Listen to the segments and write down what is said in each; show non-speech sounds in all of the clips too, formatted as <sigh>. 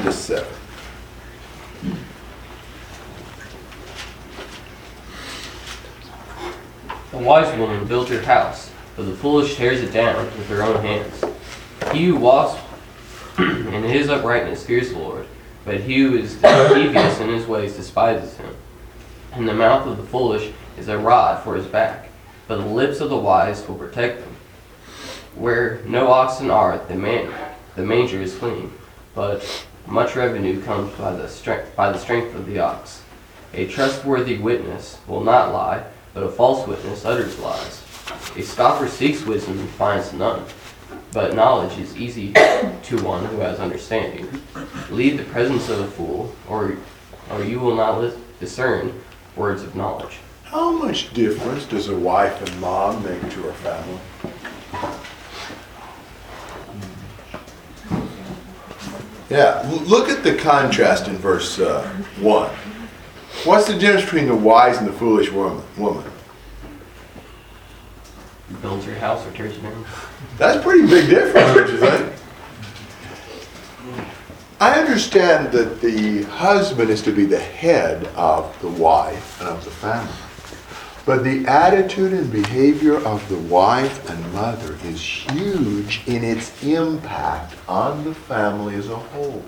1 to 7. A wise woman builds her house, but the foolish tears it down with her own hands. He who walks <clears throat> in his uprightness fears the Lord, but he who is devious in his ways despises him. In the mouth of the foolish is a rod for his back, but the lips of the wise will protect them. Where no oxen are, the man the manger is clean, but much revenue comes by the strength by the strength of the ox. A trustworthy witness will not lie, but a false witness utters lies. A scoffer seeks wisdom and finds none, but knowledge is easy to one who has understanding. Leave the presence of a fool, or or you will not discern words of knowledge. How much difference does a wife and mom make to her family? Yeah, l- look at the contrast in verse uh, 1. What's the difference between the wise and the foolish woman? woman? Builds your house or tears it down. That's a pretty big difference, don't you think? I understand that the husband is to be the head of the wife and of the family. But the attitude and behavior of the wife and mother is huge in its impact on the family as a whole.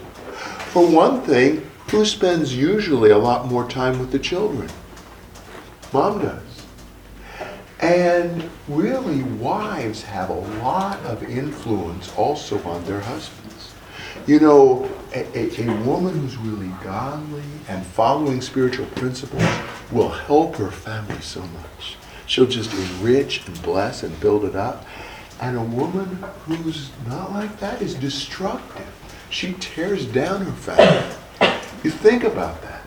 For one thing, who spends usually a lot more time with the children? Mom does. And really, wives have a lot of influence also on their husbands. You know, a, a, a woman who's really godly and following spiritual principles will help her family so much. She'll just enrich and bless and build it up. And a woman who's not like that is destructive. She tears down her family. You think about that.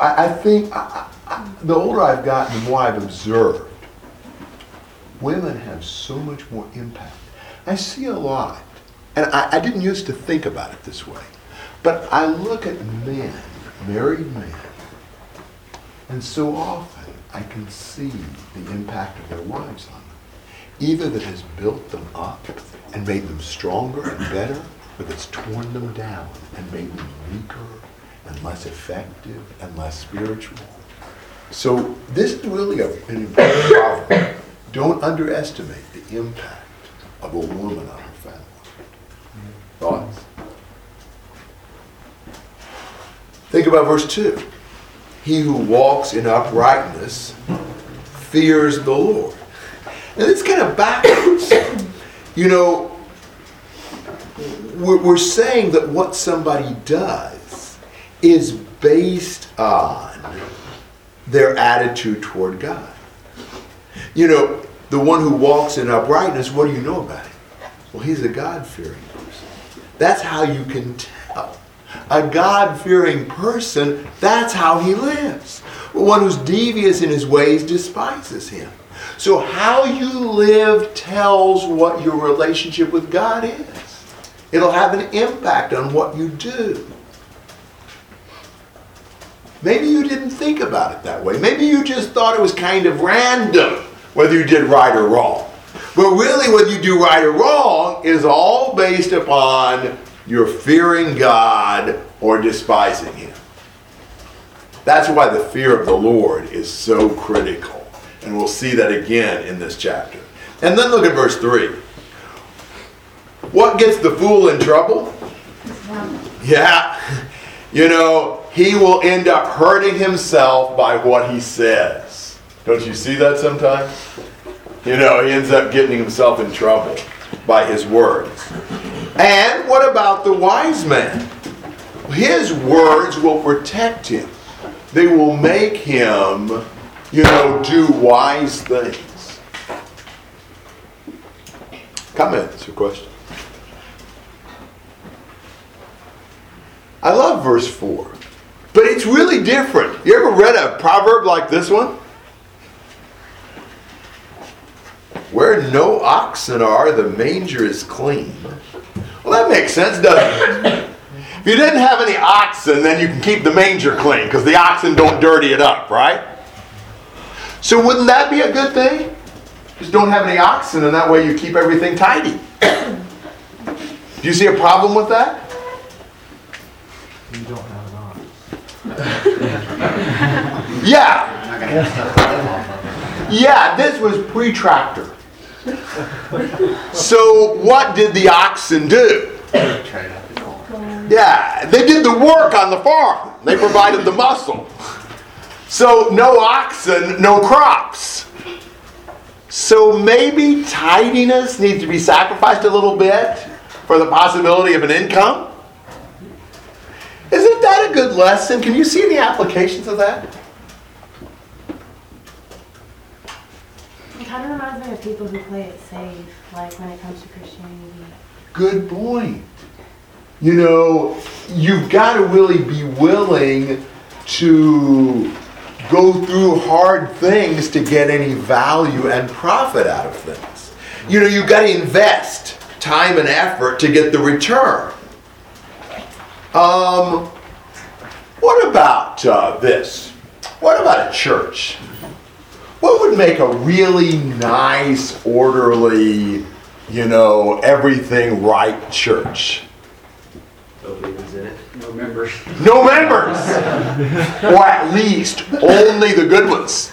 I, I think I, I, the older I've gotten, the more I've observed women have so much more impact. I see a lot, and I, I, didn't used to think about it this way, but I look at men, married men, and so often I can see the impact of their wives on them. Either that has built them up and made them stronger and better, or that's torn them down and made them weaker and less effective and less spiritual. So this is really a, an important proverb. Don't underestimate the impact of a woman on her family. Thoughts? Think about verse 2. He who walks in uprightness fears the Lord. And it's kind of backwards. You know, we're, we're saying that what somebody does is based on their attitude toward God. You know, the one who walks in uprightness, what do you know about him? Well, he's a God fearing person. That's how you can tell. A God fearing person, that's how he lives. One who's devious in his ways despises him. So, how you live tells what your relationship with God is. It'll have an impact on what you do. Maybe you didn't think about it that way. Maybe you just thought it was kind of random whether you did right or wrong. But really, whether you do right or wrong is all based upon your fearing God or despising Him. That's why the fear of the Lord is so critical. And we'll see that again in this chapter. And then look at verse 3. What gets the fool in trouble? Yeah. <laughs> You know, he will end up hurting himself by what he says. Don't you see that sometimes? You know, he ends up getting himself in trouble by his words. And what about the wise man? His words will protect him. They will make him, you know, do wise things. Comments or questions? I love verse 4. But it's really different. You ever read a proverb like this one? Where no oxen are, the manger is clean. That makes sense, doesn't it? If you didn't have any oxen, then you can keep the manger clean because the oxen don't dirty it up, right? So wouldn't that be a good thing? Just don't have any oxen, and that way you keep everything tidy. Do you see a problem with that? You don't have an ox. Yeah. Yeah, this was pre-tractor. So what did the oxen do? Yeah, they did the work on the farm. They provided the muscle. So no oxen, no crops. So maybe tidiness needs to be sacrificed a little bit for the possibility of an income? Isn't that a good lesson? Can you see any applications of that? It kind of reminds me of people who play it safe, like when it comes to Christianity. Good point. You know, you've got to really be willing to go through hard things to get any value and profit out of things. You know, you've got to invest time and effort to get the return. Um, what about uh, this? What about a church? What would make a really nice, orderly, you know, everything right church? Nobody's in it. No members. No members! or at least only the good ones.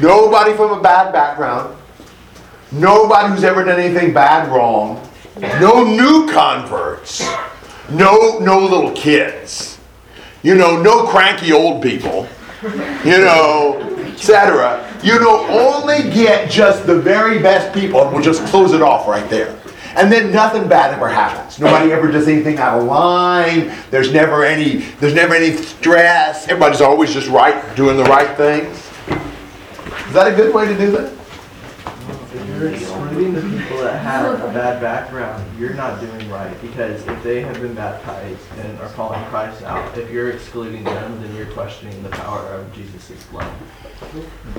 Nobody from a bad background. Nobody who's ever done anything bad wrong. No new converts. No no little kids. You know, no cranky old people. You know, etc. You know, only get just the very best people and we'll just close it off right there. And then nothing bad ever happens. Nobody ever does anything out of line. There's never any there's never any stress. Everybody's always just right, doing the right things. Is that a good way to do that? If you're excluding the people that have a bad background, you're not doing right because if they have been baptized and are calling Christ out, if you're excluding them, then you're questioning the power of Jesus' blood.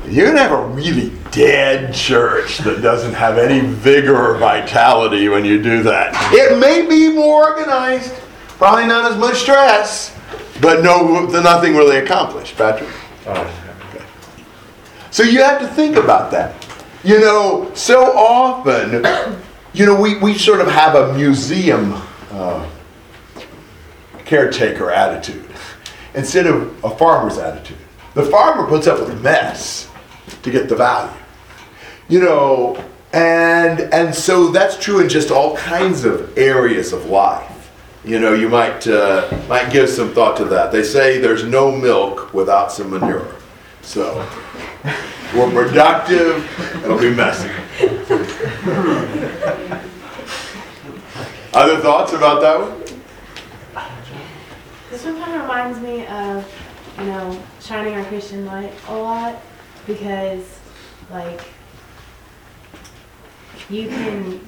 You can have a really dead church that doesn't have any vigor or vitality when you do that. It may be more organized, probably not as much stress, but no, nothing really accomplished. Patrick. So you have to think about that. You know, so often, you know, we, we sort of have a museum uh, caretaker attitude instead of a farmer's attitude. The farmer puts up with a mess to get the value. You know, and and so that's true in just all kinds of areas of life. You know, you might uh, might give some thought to that. They say there's no milk without some manure. So we're productive, it'll be messy. Other thoughts about that one? This one kind of reminds me of, you know, shining our Christian light a lot because, like, you can,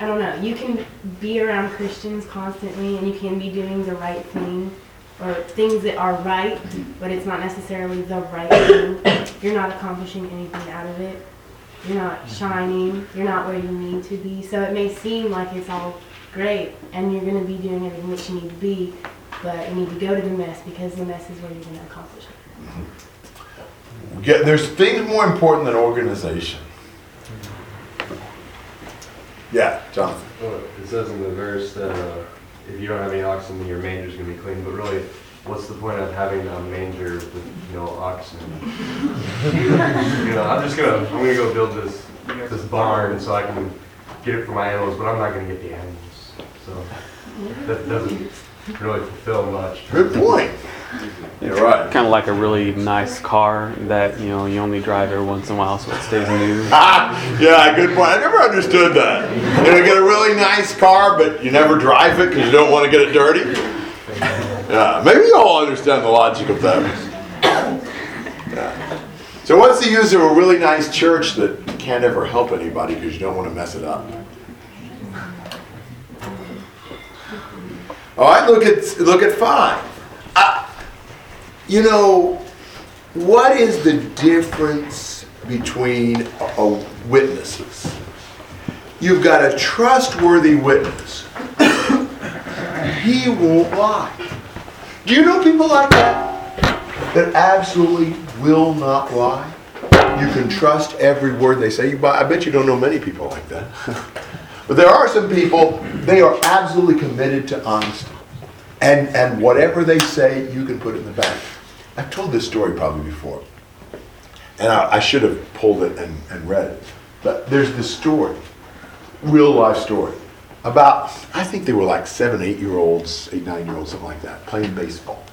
I don't know, you can be around Christians constantly and you can be doing the right thing or things that are right, but it's not necessarily the right thing. You're not accomplishing anything out of it. You're not shining. You're not where you need to be. So it may seem like it's all great and you're going to be doing everything that you need to be, but you need to go to the mess because the mess is where you're going to accomplish it. Get, there's things more important than organization. Yeah, Jonathan. Well, it says in the verse that uh, if you don't have any oxen, then your manger's gonna be clean. But really, what's the point of having a manger with no oxen? you know, I'm just gonna I'm gonna go build this this barn so I can get it for my animals, but I'm not gonna get the animals. So that doesn't really fulfill much. Good point. You're right. kind of like a really nice car that you know you only drive every once in a while so it stays new. Ah, <laughs> yeah, good point. I never understood that. You know, get a really nice car, but you never drive it because you don't want to get it dirty. Yeah, maybe you all understand the logic of that. Yeah. So, what's the use of a really nice church that can't ever help anybody because you don't want to mess it up? All right, look at look at five. Uh, you know, what is the difference between witnesses? You've got a trustworthy witness. <coughs> he won't lie. Do you know people like that? That absolutely will not lie? You can trust every word they say. You, I bet you don't know many people like that. <laughs> but there are some people, they are absolutely committed to honesty. And, and whatever they say, you can put it in the bank. I've told this story probably before. And I, I should have pulled it and, and read it. But there's this story, real life story, about, I think they were like seven, eight year olds, eight, nine year olds, something like that, playing baseball.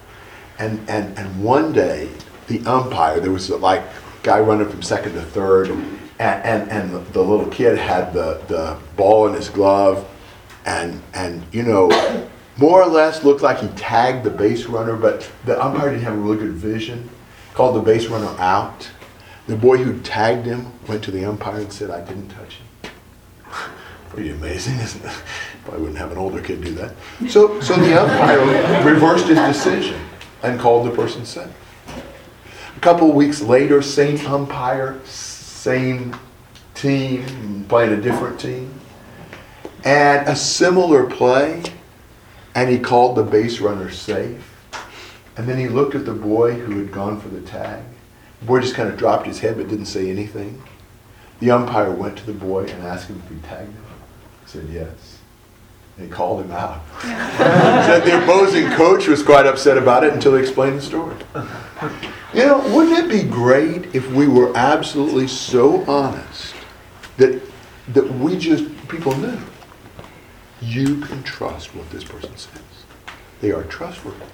And, and, and one day, the umpire, there was like guy running from second to third, and, and, and the, the little kid had the, the ball in his glove, and, and you know, more or less looked like he tagged the base runner, but the umpire didn't have a really good vision, called the base runner out. The boy who tagged him went to the umpire and said, I didn't touch him. <laughs> Pretty amazing, isn't it? Probably wouldn't have an older kid do that. So, so the umpire reversed his decision and called the person safe. A couple weeks later, same umpire, same team, playing a different team, and a similar play, and he called the base runner safe. And then he looked at the boy who had gone for the tag. The boy just kind of dropped his head but didn't say anything. The umpire went to the boy and asked him if he tagged him. He said yes. And he called him out. <laughs> Said the opposing coach was quite upset about it until he explained the story. You know, wouldn't it be great if we were absolutely so honest that that we just people knew you can trust what this person says. They are trustworthy.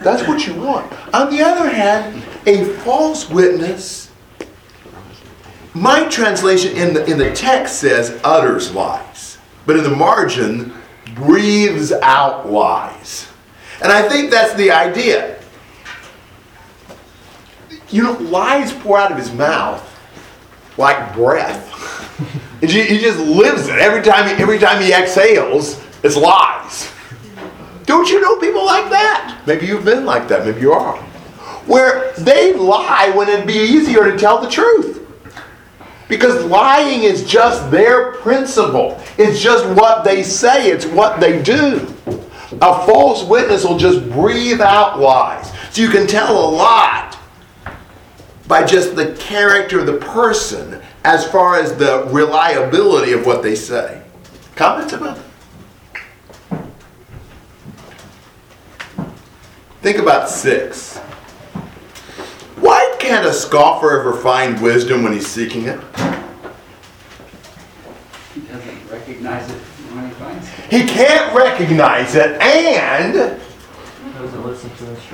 That's what you want. On the other hand, a false witness my translation in the, in the text says utters lies, but in the margin, breathes out lies. And I think that's the idea. You know, lies pour out of his mouth like breath. <laughs> He just lives it. Every time he, every time he exhales, it's lies. Don't you know people like that? Maybe you've been like that. Maybe you are. Where they lie when it'd be easier to tell the truth. Because lying is just their principle. It's just what they say, it's what they do. A false witness will just breathe out lies. So you can tell a lot by just the character of the person as far as the reliability of what they say. Comments about that? Think about six. Why can't a scoffer ever find wisdom when he's seeking it? He doesn't recognize it when he finds it. He can't recognize it and Doesn't listen to instruction.